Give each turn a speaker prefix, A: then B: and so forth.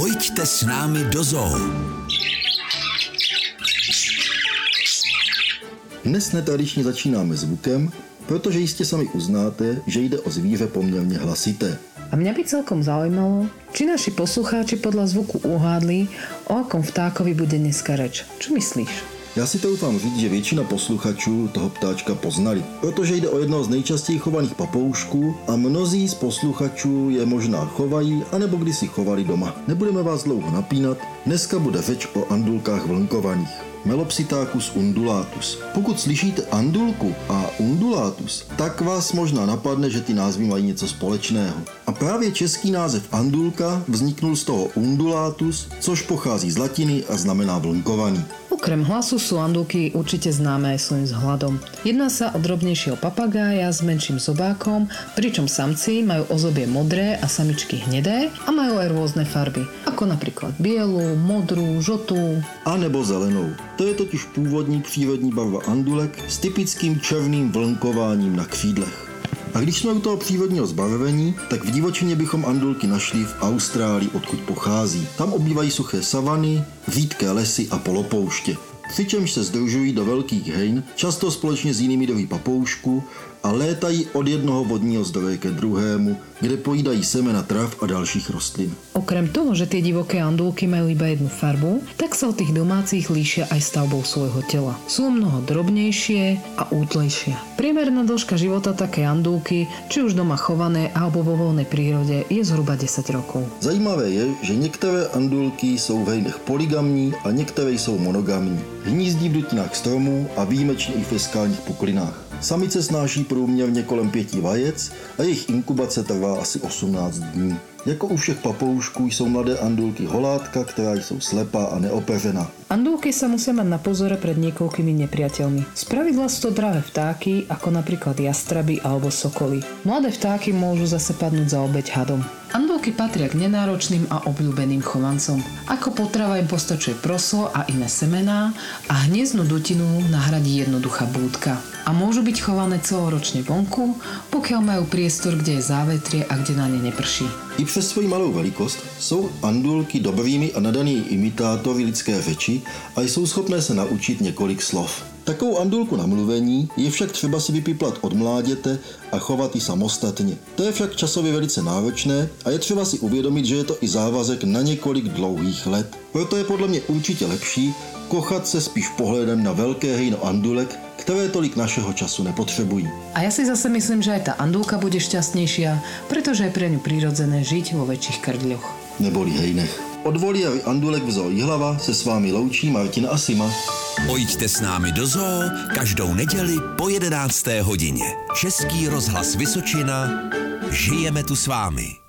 A: Pojďte s námi do zoo.
B: Dnes netradičně začínáme zvukem, protože jistě sami uznáte, že jde o zvíře poměrně hlasité.
C: A mňa by celkom zaujímalo, či naši poslucháči podľa zvuku uhádli, o akom vtákovi bude dneska reč. Čo myslíš?
B: Já si troufám říct, že většina posluchačů toho ptáčka poznali, protože jde o jednoho z nejčastěji chovaných papoušků a mnozí z posluchačů je možná chovají, anebo kdysi chovali doma. Nebudeme vás dlouho napínat, dneska bude řeč o andulkách vlnkovaných. Melopsitácus undulatus. Pokud slyšíte andulku a undulatus, tak vás možná napadne, že ty názvy mají něco společného. A právě český název andulka vzniknul z toho undulatus, což pochází z latiny a znamená vlnkovaný.
C: Okrem hlasu sú andulky určite známe aj svojim vzhľadom. Jedná sa o drobnejšieho papagája s menším zobákom, pričom samci majú ozobie modré a samičky hnedé a majú aj rôzne farby, ako napríklad bielu, modrú, žltú.
B: A nebo zelenou. To je totiž původní přírodní barva andulek s typickým černým vlnkováním na křídlech. A když jsme u toho přírodního zbarvení, tak v divočině bychom andulky našli v Austrálii, odkud pochází. Tam obývají suché savany, řídké lesy a polopouště. Přičemž se združují do velkých hejn, často společně s jinými druhy papoušku a létají od jednoho vodního zdroje ke druhému, kde pojídají semena trav a dalších rostlin.
C: Okrem toho, že tie divoké andulky majú iba jednu farbu, tak sa od tých domácich líšia aj stavbou svojho tela. Sú o mnoho drobnejšie a útlejšie. Priemerná dĺžka života také andulky, či už doma chované alebo vo voľnej prírode, je zhruba 10 rokov.
B: Zajímavé je, že některé andulky jsou v hejnech poligamní a některé jsou monogamní. Hnízdí v dutinách stromů a výjimečně i v fiskálních puklinách. Samice snáší průměrně kolem pěti vajec a jejich inkubace trvá asi 18 dní. Jako u všech papoušků jsou mladé andulky holátka, která jsou slepá a neopeřená.
C: Andulky sa musia mať na pozore pred niekoľkými nepriateľmi. Spravidla sú to dravé vtáky, ako napríklad jastraby alebo sokoly. Mladé vtáky môžu zase padnúť za obeď hadom. Andulky patria k nenáročným a obľúbeným chovancom. Ako potrava im postačuje proso a iné semená a hniezdnu dutinu nahradí jednoduchá búdka. A môžu byť chované celoročne vonku, pokiaľ majú priestor, kde je závetrie a kde na ne neprší.
B: I přes svoji malou velikost jsou andulky dobrými a nadanými imitátory lidské řeči a jsou schopné se naučit několik slov. Takovou andulku na mluvení je však třeba si vypiplat od mláděte a chovat ji samostatně. To je však časově velice náročné a je třeba si uvědomit, že je to i závazek na několik dlouhých let. Proto je podle mě určitě lepší kochat se spíš pohledem na velké hejno andulek, které tolik našeho času nepotřebují.
C: A ja si zase myslím, že aj tá andulka bude šťastnejšia, pretože je pre ňu prirodzené žiť vo väčších krdľoch.
B: Neboli hejnech. Od voliéry Andulek v zoo Jihlava se s vámi loučí Martin Asima.
A: Pojďte s námi do zoo každou neděli po 11. hodině. Český rozhlas Vysočina. Žijeme tu s vámi.